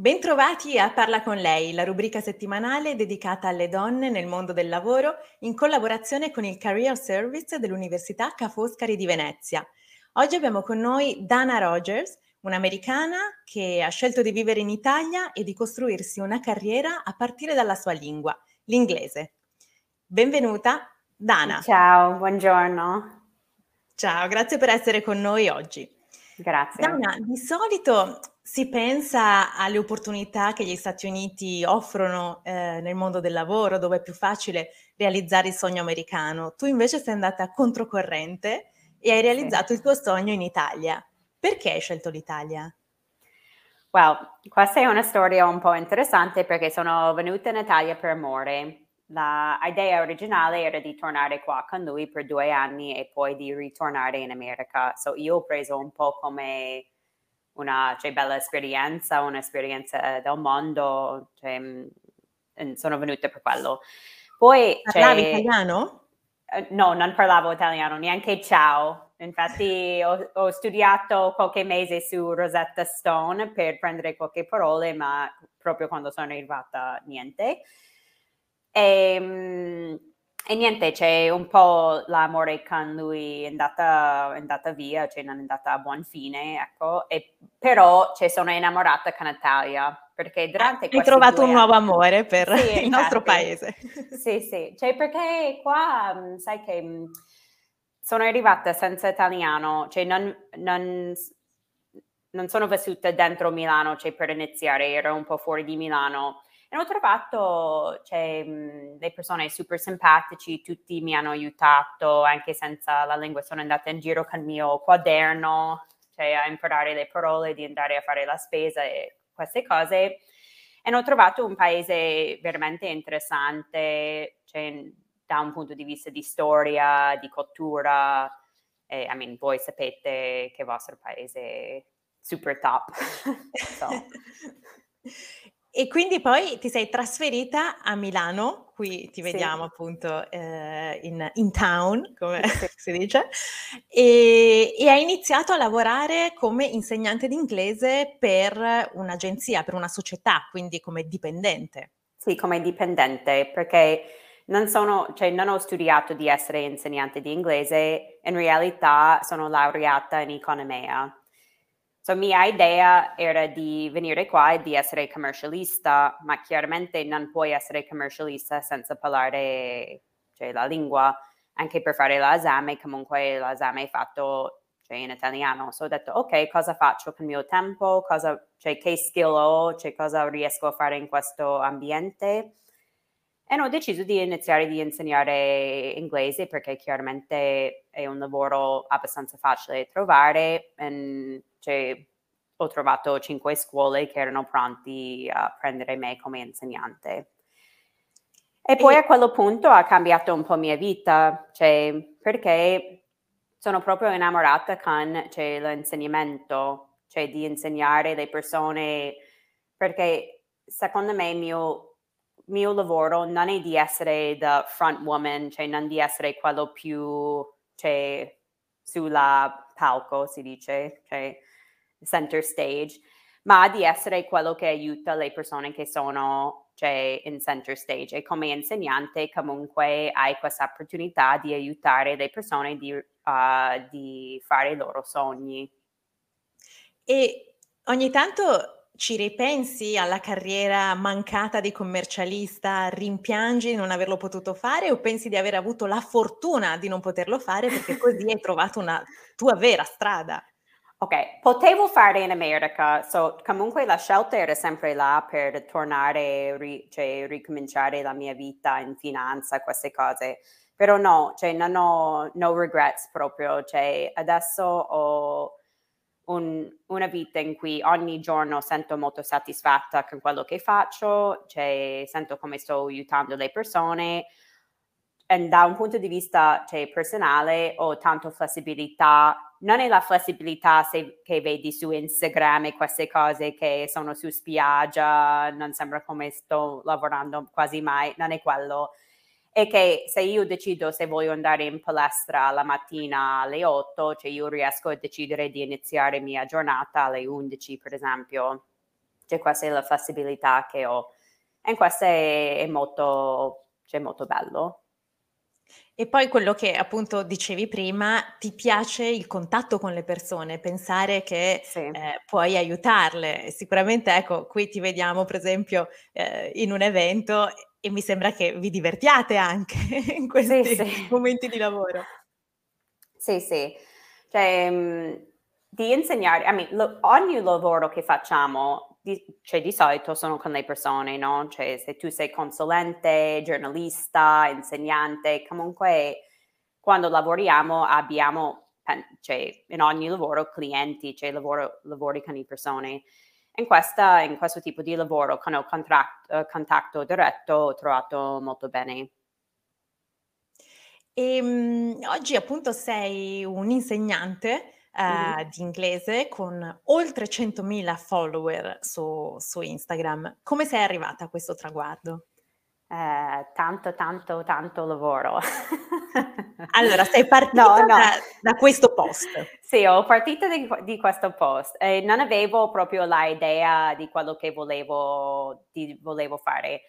Bentrovati a Parla con lei, la rubrica settimanale dedicata alle donne nel mondo del lavoro in collaborazione con il Career Service dell'Università Ca' Foscari di Venezia. Oggi abbiamo con noi Dana Rogers, un'americana che ha scelto di vivere in Italia e di costruirsi una carriera a partire dalla sua lingua, l'inglese. Benvenuta, Dana. Ciao, buongiorno. Ciao, grazie per essere con noi oggi. Grazie. Dana, di solito si pensa alle opportunità che gli Stati Uniti offrono eh, nel mondo del lavoro, dove è più facile realizzare il sogno americano. Tu invece sei andata controcorrente e hai realizzato sì. il tuo sogno in Italia. Perché hai scelto l'Italia? Well, questa è una storia un po' interessante perché sono venuta in Italia per amore. L'idea originale era di tornare qua con lui per due anni e poi di ritornare in America. So io ho preso un po' come una cioè, bella esperienza, un'esperienza del mondo, cioè, mm, sono venuta per quello. Poi, Parlavi cioè, italiano? Uh, no, non parlavo italiano, neanche ciao. Infatti ho, ho, studiato qualche mese su Rosetta Stone per prendere qualche parole, ma proprio quando sono arrivata niente. E, um, e niente, c'è un po' l'amore con lui è andata, è andata via, cioè non è andata a buon fine, ecco. E, però cioè, sono innamorata con Natalia, perché durante Hai trovato un nuovo amore per sì, il nostro paese. Sì, sì, cioè perché qua, mm, sai che mm, sono arrivata senza italiano, cioè non, non, non sono vissuta dentro Milano, cioè per iniziare, ero un po' fuori di Milano e ho trovato cioè, mh, le persone super simpatici, tutti mi hanno aiutato, anche senza la lingua sono andata in giro con il mio quaderno, cioè a imparare le parole, di andare a fare la spesa e queste cose. E ho trovato un paese veramente interessante, cioè, da un punto di vista di storia, di cultura. E, I mean, voi sapete che il vostro paese è super top. so. E quindi poi ti sei trasferita a Milano, qui ti vediamo sì. appunto eh, in, in, town, come si dice, e, e, hai iniziato a lavorare come insegnante di inglese per un'agenzia, per una società, quindi come dipendente. Sì, come dipendente, perché non, sono, cioè, non ho studiato di essere insegnante di inglese, in realtà sono laureata in economia So, mia idea era di venire qua e di essere commercialista, ma chiaramente non puoi essere commercialista senza parlare cioè, la lingua. Anche per fare l'esame, comunque l'esame è fatto cioè, in italiano. So, ho detto, ok, cosa faccio con il mio tempo? Cosa, cioè, che skill ho? Cioè, cosa riesco a fare in questo ambiente? E ho deciso di iniziare a insegnare inglese perché chiaramente è un lavoro abbastanza facile da trovare. E, cioè, ho trovato cinque scuole che erano pronti a prendere me come insegnante. E poi a quel punto ha cambiato un po' mia vita, cioè, perché sono proprio innamorata con cioè, l'insegnamento, cioè di insegnare le persone, perché secondo me il mio, mio lavoro non è di essere the front woman, cioè non di essere quello più cioè, sulla palco, si dice, cioè center stage, ma di essere quello che aiuta le persone che sono cioè, in center stage. E come insegnante comunque hai questa opportunità di aiutare le persone di, uh, di fare i loro sogni. E ogni tanto ci ripensi alla carriera mancata di commercialista, rimpiangi di non averlo potuto fare o pensi di aver avuto la fortuna di non poterlo fare perché così hai trovato una tua vera strada? Ok, potevo fare in America, so, comunque la scelta era sempre là per tornare, ri, cioè ricominciare la mia vita in finanza, queste cose. Però no, cioè non ho no regrets proprio, cioè adesso ho, un, una vita in cui ogni giorno sento molto soddisfatta con quello che faccio, cioè, sento come sto aiutando le persone. E da un punto di vista cioè, personale ho tanta flessibilità. Non è la flessibilità se, che vedi su Instagram e queste cose che sono su spiaggia, non sembra come sto lavorando quasi mai, non è quello è che se io decido se voglio andare in palestra la mattina alle 8, cioè io riesco a decidere di iniziare mia giornata alle 11, per esempio. Cioè questa è la flessibilità che ho. E questo è, è molto, cioè, molto bello. E poi quello che appunto dicevi prima, ti piace il contatto con le persone, pensare che sì. eh, puoi aiutarle. Sicuramente, ecco, qui ti vediamo per esempio eh, in un evento e mi sembra che vi divertiate anche in questi sì, sì. momenti di lavoro. Sì, sì. Cioè, um, di insegnare, I mean, lo, ogni lavoro che facciamo, di, cioè di solito sono con le persone, no? Cioè se tu sei consulente, giornalista, insegnante, comunque quando lavoriamo abbiamo, cioè in ogni lavoro clienti, cioè lavoro, lavori con le persone in, questa, in questo tipo di lavoro con il contract, uh, contatto diretto ho trovato molto bene. E, um, oggi appunto sei un insegnante uh, mm-hmm. di inglese con oltre 100.000 follower su, su Instagram. Come sei arrivata a questo traguardo? Eh, tanto, tanto, tanto lavoro. allora, sei partita no, no. Da, da, questo post. Sì, ho partito di, di questo post e non avevo proprio l'idea di quello che volevo, di, volevo fare.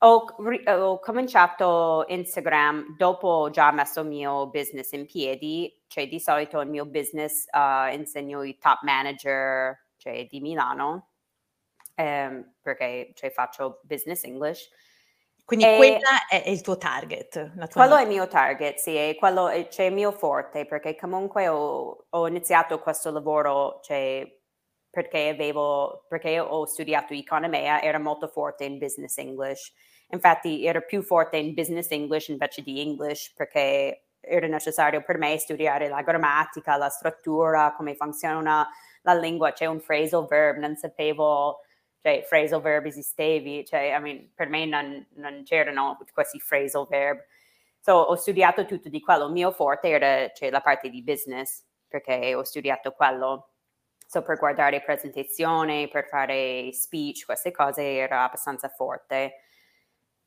Ho, ho, cominciato Instagram dopo già messo il mio business in piedi, cioè di solito il mio business uh, insegno i top manager cioè, di Milano ehm, perché cioè, faccio business English. Quindi e quella è, il tuo target? Quello è il mio target, sì, e quello è, cioè, il mio forte, perché comunque ho, ho iniziato questo lavoro cioè, perché, avevo, perché ho studiato economia, era molto forte in business English. Infatti era più forte in business English invece di English, perché era necessario per me studiare la grammatica, la struttura, come funziona la lingua, c'è un phrasal verb, non sapevo cioè phrasal verb esistevi, cioè I mean, per me non, non c'erano questi phrasal verb. So, ho studiato tutto di quello, il mio forte era cioè, la parte di business, perché ho studiato quello. So, per guardare presentazioni, per fare speech, queste cose era abbastanza forte.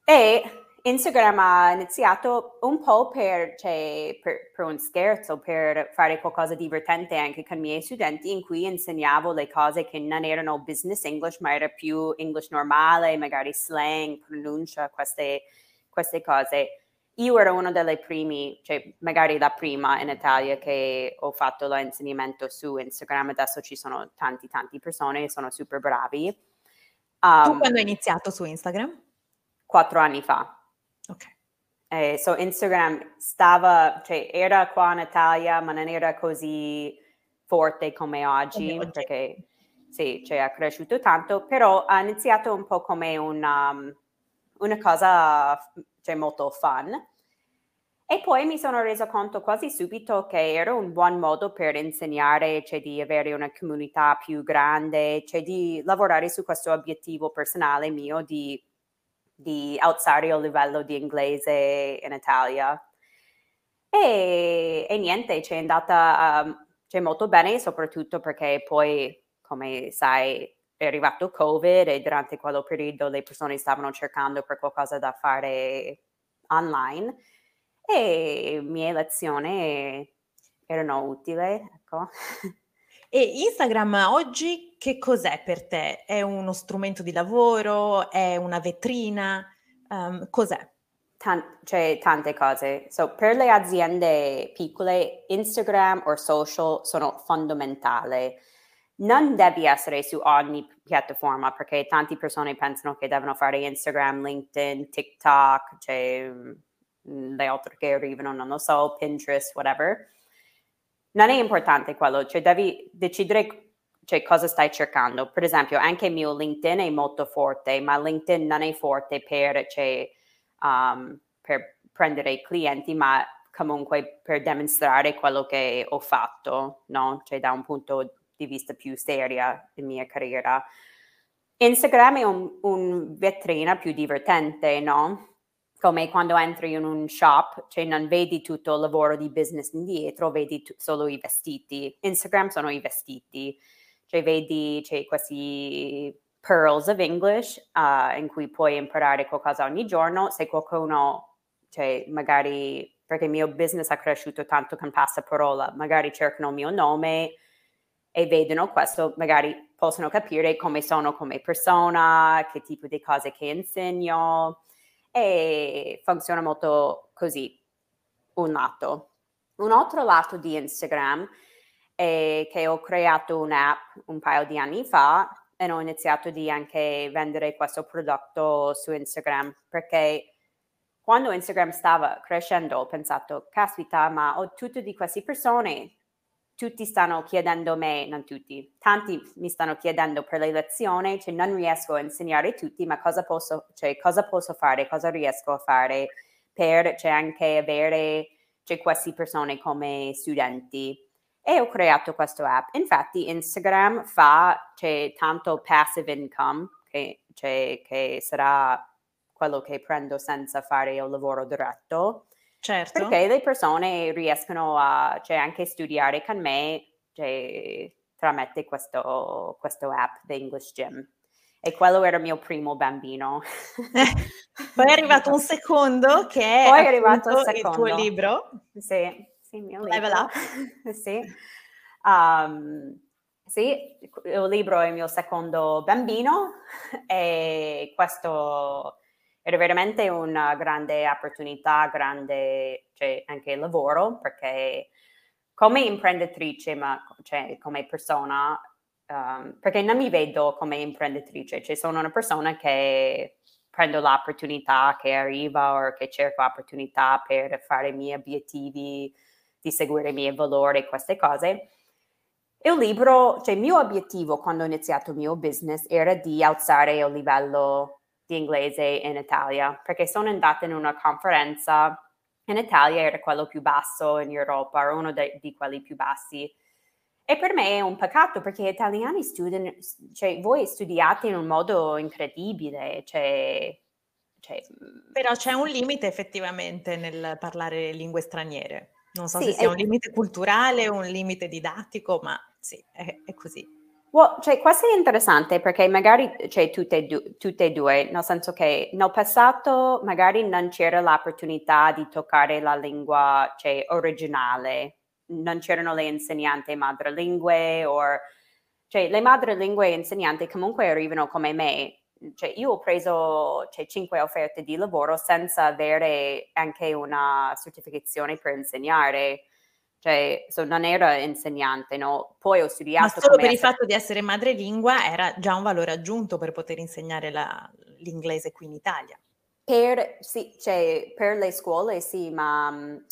E Instagram ha iniziato un po' per, cioè, per, per, un scherzo, per fare qualcosa di divertente anche con i miei studenti in cui insegnavo le cose che non erano business English, ma era più English normale, magari slang, pronuncia, queste, queste cose. Io ero una delle prime, cioè magari la prima in Italia che ho fatto l'insegnamento su Instagram, adesso ci sono tanti, tanti persone, sono super bravi. Um, tu quando hai iniziato su Instagram? Quattro anni fa. Ok. Eh, so Instagram stava, cioè era qua in Italia, ma non era così forte come oggi, oggi. perché sì, cioè, è cresciuto tanto, però ha iniziato un po' come una, una cosa cioè, molto fun. E poi mi sono reso conto quasi subito che era un buon modo per insegnare, cioè di avere una comunità più grande, cioè di lavorare su questo obiettivo personale mio di di alzare il livello di inglese in Italia. E, e niente, ci è andata um, c'è molto bene, soprattutto perché poi, come sai, è arrivato Covid e durante quello periodo le persone stavano cercando per qualcosa da fare online e mie lezioni erano utili, ecco. E Instagram oggi che cos'è per te? È uno strumento di lavoro? È una vetrina? Um, cos'è? Tan- cioè tante cose. So, per le aziende piccole, Instagram o social sono fondamentali. Non devi essere su ogni piattaforma perché tante persone pensano che devono fare Instagram, LinkedIn, TikTok, cioè mm, le altre che arrivano, non lo so, Pinterest, whatever non è importante quello, cioè devi decidere cioè, cosa stai cercando. Per esempio, anche il mio LinkedIn è molto forte, ma LinkedIn non è forte per, cioè, um, per prendere clienti, ma comunque per dimostrare quello che ho fatto, no? Cioè da un punto di vista più seria in mia carriera. Instagram è un, un vetrina più divertente, no? Come quando entri in un shop, cioè non vedi tutto il lavoro di business indietro, vedi t- solo i vestiti. Instagram sono i vestiti, cioè vedi cioè, questi pearls of English uh, in cui puoi imparare qualcosa ogni giorno. Se qualcuno, cioè magari perché il mio business ha cresciuto tanto con passaparola, magari cercano il mio nome e vedono questo, magari possono capire come sono come persona, che tipo di cose che insegno e funziona molto così, un lato. Un altro lato di Instagram è che ho creato un'app un paio di anni fa e ho iniziato di anche vendere questo prodotto su Instagram perché quando Instagram stava crescendo ho pensato, caspita, ma ho tutte di queste persone tutti stanno chiedendo a me, non tutti, tanti mi stanno chiedendo per le lezioni, cioè non riesco a insegnare tutti, ma cosa posso, cioè, cosa posso fare, cosa riesco a fare per cioè, anche avere cioè, queste persone come studenti. E ho creato questa app. Infatti Instagram fa cioè, tanto passive income, che, cioè, che sarà quello che prendo senza fare il lavoro diretto Certo. Perché le persone riescono a cioè, anche studiare con me cioè, tramite questo, questo app, The English Gym. E quello era il mio primo bambino. Poi è arrivato un secondo che è, Poi è arrivato il, il tuo libro. Sì, sì, il mio Level libro. Up. sì. Um, sì, il libro è il mio secondo bambino e questo era veramente una grande opportunità, grande cioè, anche lavoro, perché come imprenditrice, ma cioè, come persona, um, perché non mi vedo come imprenditrice, cioè sono una persona che prendo l'opportunità che arriva o che cerco opportunità per fare i miei obiettivi, di seguire i miei valori, queste cose. Il libro, cioè il mio obiettivo quando ho iniziato il mio business era di alzare il livello di inglese in Italia, perché sono andata in una conferenza in Italia, era quello più basso in Europa, era uno de- di quelli più bassi. E per me è un peccato perché gli italiani studiano, cioè voi studiate in un modo incredibile, cioè, cioè, Però c'è un limite effettivamente nel parlare lingue straniere. Non so sì, se sia è... un limite culturale, un limite didattico, ma sì, è, è così. Well, cioè, questo è interessante perché magari cioè, tutte, e du- tutte e due, nel senso che nel passato magari non c'era l'opportunità di toccare la lingua cioè, originale, non c'erano le insegnanti madrelingue o cioè, le madrelingue insegnanti comunque arrivano come me. Cioè, io ho preso cioè, cinque offerte di lavoro senza avere anche una certificazione per insegnare cioè so, non ero insegnante, no? Poi ho studiato. Ma solo per il fatto di essere madrelingua era già un valore aggiunto per poter insegnare la, l'inglese qui in Italia. Per, sì, cioè, per le scuole sì, ma um,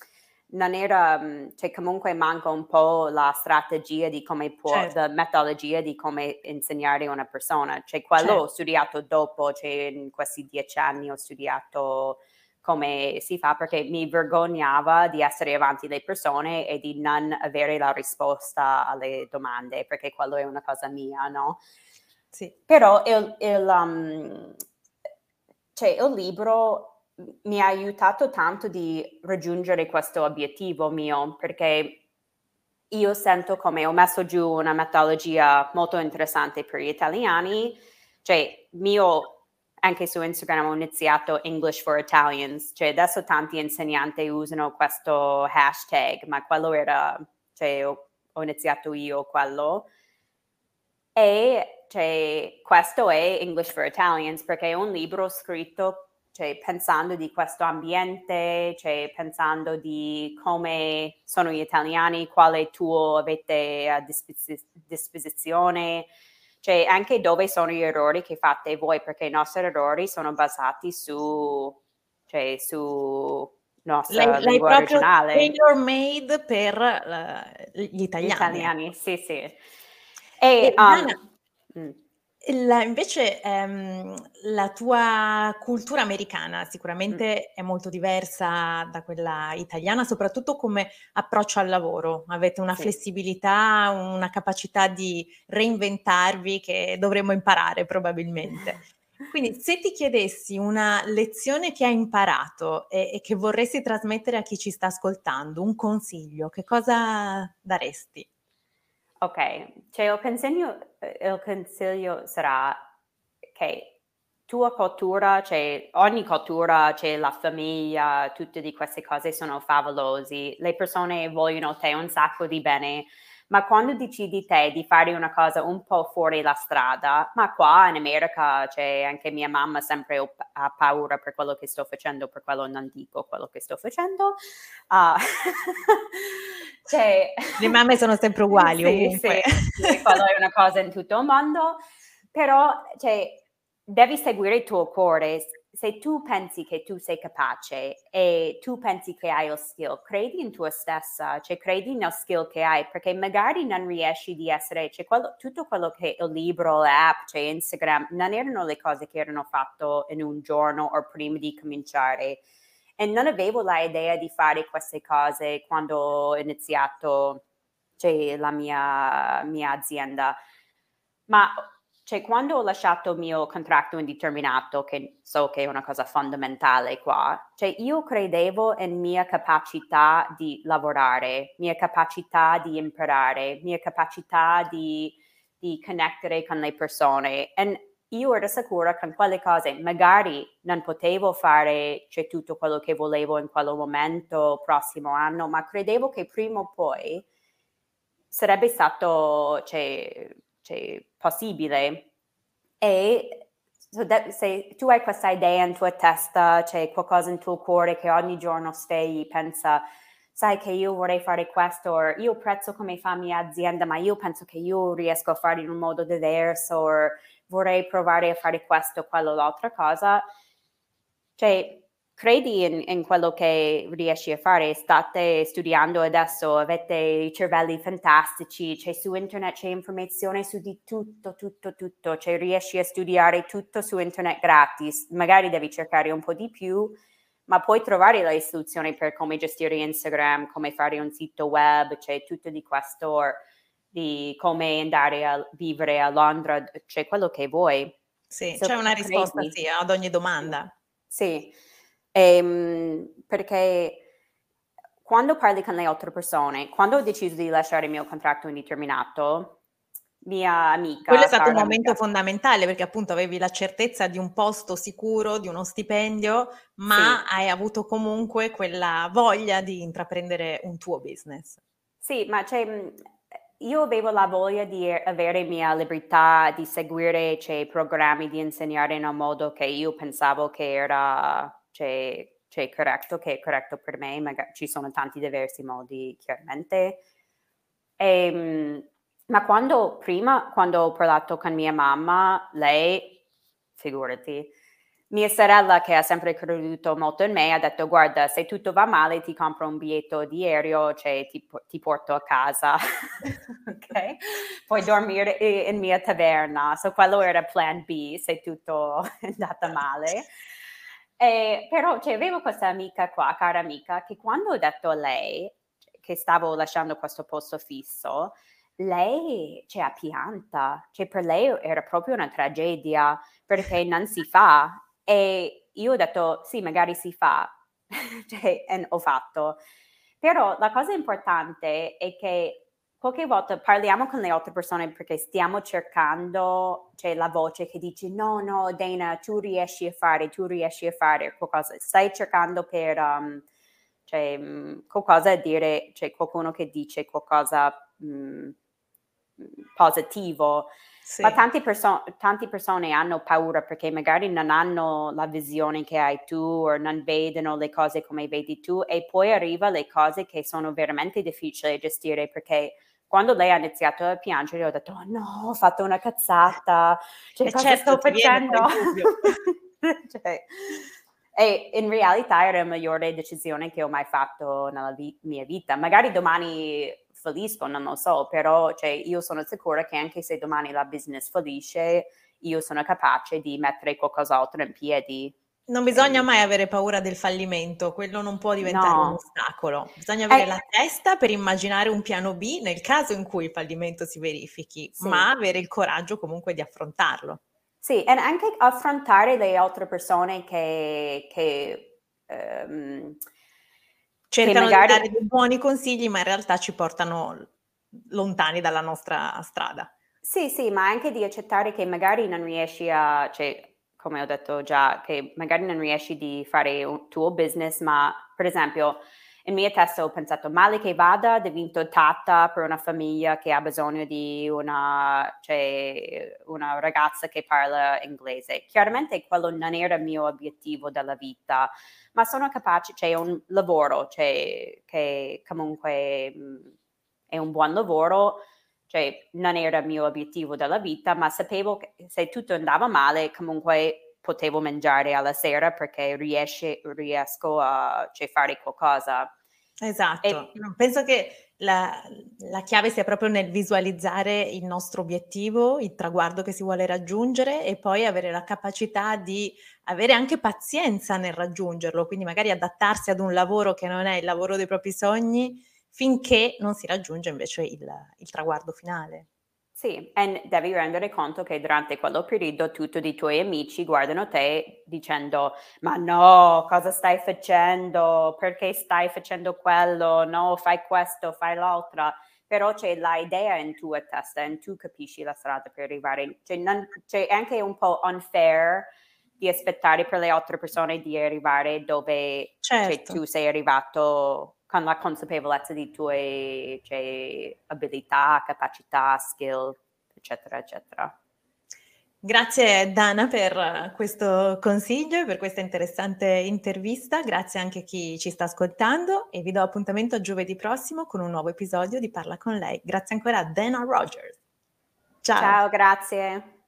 non era, um, cioè comunque manca un po' la strategia di come può, certo. la metodologia di come insegnare una persona. Cioè quello certo. ho studiato dopo, cioè in questi dieci anni ho studiato come si fa perché mi vergognava di essere avanti le persone e di non avere la risposta alle domande perché quello è una cosa mia, no? Sì. Però il, il, um, cioè, il libro mi ha aiutato tanto di raggiungere questo obiettivo mio perché io sento come ho messo giù una metodologia molto interessante per gli italiani, cioè mio anche su Instagram ho iniziato English for Italians, cioè adesso tanti insegnanti usano questo hashtag, ma quello era, cioè ho, ho iniziato io quello. E cioè, questo è English for Italians perché è un libro scritto cioè, pensando di questo ambiente, cioè, pensando di come sono gli italiani, quale tuo avete a disposi- disposizione, cioè anche dove sono gli errori che fate voi, perché i nostri errori sono basati su, cioè, su nostra lei, lingua lei originale. tailor made per uh, gli italiani. Gli italiani, sì, sì. E, e um, Dana, mm. La, invece ehm, la tua cultura americana sicuramente è molto diversa da quella italiana, soprattutto come approccio al lavoro. Avete una Sì. flessibilità, una capacità di reinventarvi che dovremmo imparare probabilmente. Quindi se ti chiedessi una lezione che hai imparato e, e che vorresti trasmettere a chi ci sta ascoltando, un consiglio, che cosa daresti? Ok, cioè il consiglio, il consiglio sarà che tua cultura, cioè ogni cultura, cioè la famiglia, tutte di queste cose sono favolosi, le persone vogliono te un sacco di bene, ma quando decidi te di fare una cosa un po' fuori la strada, ma qua in America c'è anche mia mamma sempre ha paura per quello che sto facendo, per quello non dico quello che sto facendo. Uh, cioè, Le mamme sono sempre uguali sì, ovunque. Sì, sì, quello è una cosa in tutto il mondo, però cioè, devi seguire il tuo cuore se tu pensi che tu sei capace e tu pensi che hai il skill, credi in tua stessa, cioè credi nel skill che hai, perché magari non riesci di essere, cioè quello, tutto quello che il libro, l'app, cioè Instagram, non erano le cose che erano fatte in un giorno o prima di cominciare. E non avevo l'idea di fare queste cose quando ho iniziato cioè, la mia, mia azienda. Ma cioè quando ho lasciato il mio contratto indeterminato, che so che è una cosa fondamentale qua, cioè io credevo in mia capacità di lavorare, mia capacità di imparare, mia capacità di, di connettere con le persone. E io ero sicura con quelle cose magari non potevo fare cioè, tutto quello che volevo in quel momento, prossimo anno, ma credevo che prima o poi sarebbe stato cioè, cioè, possibile. E so that, se tu hai questa idea in tua testa, c'è qualcosa in tuo cuore che ogni giorno svegli, pensa, sai che io vorrei fare questo, o io prezzo come fa mia azienda, ma io penso che io riesco a fare in un modo diverso, o vorrei provare a fare questo, quello, l'altra cosa. Cioè, credi in, in, quello che riesci a fare, state studiando adesso, avete i cervelli fantastici, c'è su internet, c'è informazione su di tutto, tutto, tutto, cioè riesci a studiare tutto su internet gratis, magari devi cercare un po' di più, ma puoi trovare le istruzioni per come gestire Instagram, come fare un sito web, c'è tutto di questo, di come andare a vivere a Londra, c'è quello che vuoi. Sì, so, c'è una risposta sì, ad ogni domanda. Sì. Ehm, perché quando parli con le altre persone, quando ho deciso di lasciare il mio contratto indeterminato, mia amica. Quello è stato un momento amica. fondamentale perché appunto avevi la certezza di un posto sicuro, di uno stipendio, ma sì. hai avuto comunque quella voglia di intraprendere un tuo business. Sì, ma cioè, io avevo la voglia di avere mia libertà di seguire cioè, programmi, di insegnare in un modo che io pensavo che era c'è, c'è corretto che è corretto per me, magari ci sono tanti diversi modi chiaramente. E, ehm, ma quando prima, quando ho parlato con mia mamma, lei, figurati, mia sorella che ha sempre creduto molto in me ha detto guarda se tutto va male ti compro un biglietto di aereo cioè ti, ti porto a casa. Ok? Puoi dormire in mia taverna. So quello era plan B se tutto è andato male. Eh, però cioè, avevo questa amica qua, cara amica, che quando ho detto a lei che stavo lasciando questo posto fisso, lei cioè, ha pianta, cioè, per lei era proprio una tragedia perché non si fa. E io ho detto sì, magari si fa, cioè, ho fatto. Però la cosa importante è che qualche volta parliamo con le altre persone perché stiamo cercando, c'è la voce che dice no, no, Dana, tu riesci a fare, tu riesci a fare qualcosa, stai cercando per, um, cioè, um, qualcosa a dire, c'è qualcuno che dice qualcosa um, positivo. Sì. Ma tante, perso- tante persone hanno paura perché magari non hanno la visione che hai tu o non vedono le cose come vedi tu e poi arriva le cose che sono veramente difficili da gestire perché quando lei ha iniziato a piangere ho detto oh no, ho fatto una cazzata, cioè e cosa certo, sto facendo? cioè, e in realtà era la migliore decisione che ho mai fatto nella vi- mia vita. Magari domani fallisco, non lo so, però cioè, io sono sicura che anche se domani la business fallisce, io sono capace di mettere qualcos'altro in piedi. Non bisogna mai avere paura del fallimento, quello non può diventare no. un ostacolo. Bisogna avere eh, la testa per immaginare un piano B nel caso in cui il fallimento si verifichi, sì. ma avere il coraggio comunque di affrontarlo. Sì, e anche affrontare le altre persone che, che um, cercano magari... di dare dei buoni consigli, ma in realtà ci portano lontani dalla nostra strada. Sì, sì, ma anche di accettare che magari non riesci a, cioè, come ho detto già, che magari non riesci di fare un tuo business, ma per esempio in mia testa ho pensato male che vada, divento tata per una famiglia che ha bisogno di una, cioè, una ragazza che parla inglese. Chiaramente quello non era il mio obiettivo della vita, ma sono capace, c'è un lavoro cioè, che comunque mh, mm, è un buon lavoro cioè non era il mio obiettivo della vita, ma sapevo che se tutto andava male comunque potevo mangiare alla sera perché riesce, riesco a cioè, fare qualcosa. Esatto, e, penso che la, la, chiave sia proprio nel visualizzare il nostro obiettivo, il traguardo che si vuole raggiungere e poi avere la capacità di avere anche pazienza nel raggiungerlo, quindi magari adattarsi ad un lavoro che non è il lavoro dei propri sogni finché non si raggiunge invece il, il traguardo finale. Sì, e devi rendere conto che durante quello periodo tutti i tuoi amici guardano te dicendo ma no, cosa stai facendo? Perché stai facendo quello? No, fai questo, fai l'altra. Però c'è l'idea in tua testa e tu capisci la strada per arrivare. Cioè, non, c'è anche un po' unfair di aspettare per le altre persone di arrivare dove cioè, certo. cioè, tu sei arrivato con la consapevolezza di tue cioè, abilità, capacità, skill, eccetera, eccetera. Grazie Dana per questo consiglio e per questa interessante intervista, grazie anche a chi ci sta ascoltando e vi do appuntamento a giovedì prossimo con un nuovo episodio di Parla con lei. Grazie ancora a Dana Rogers. Ciao. Ciao, grazie.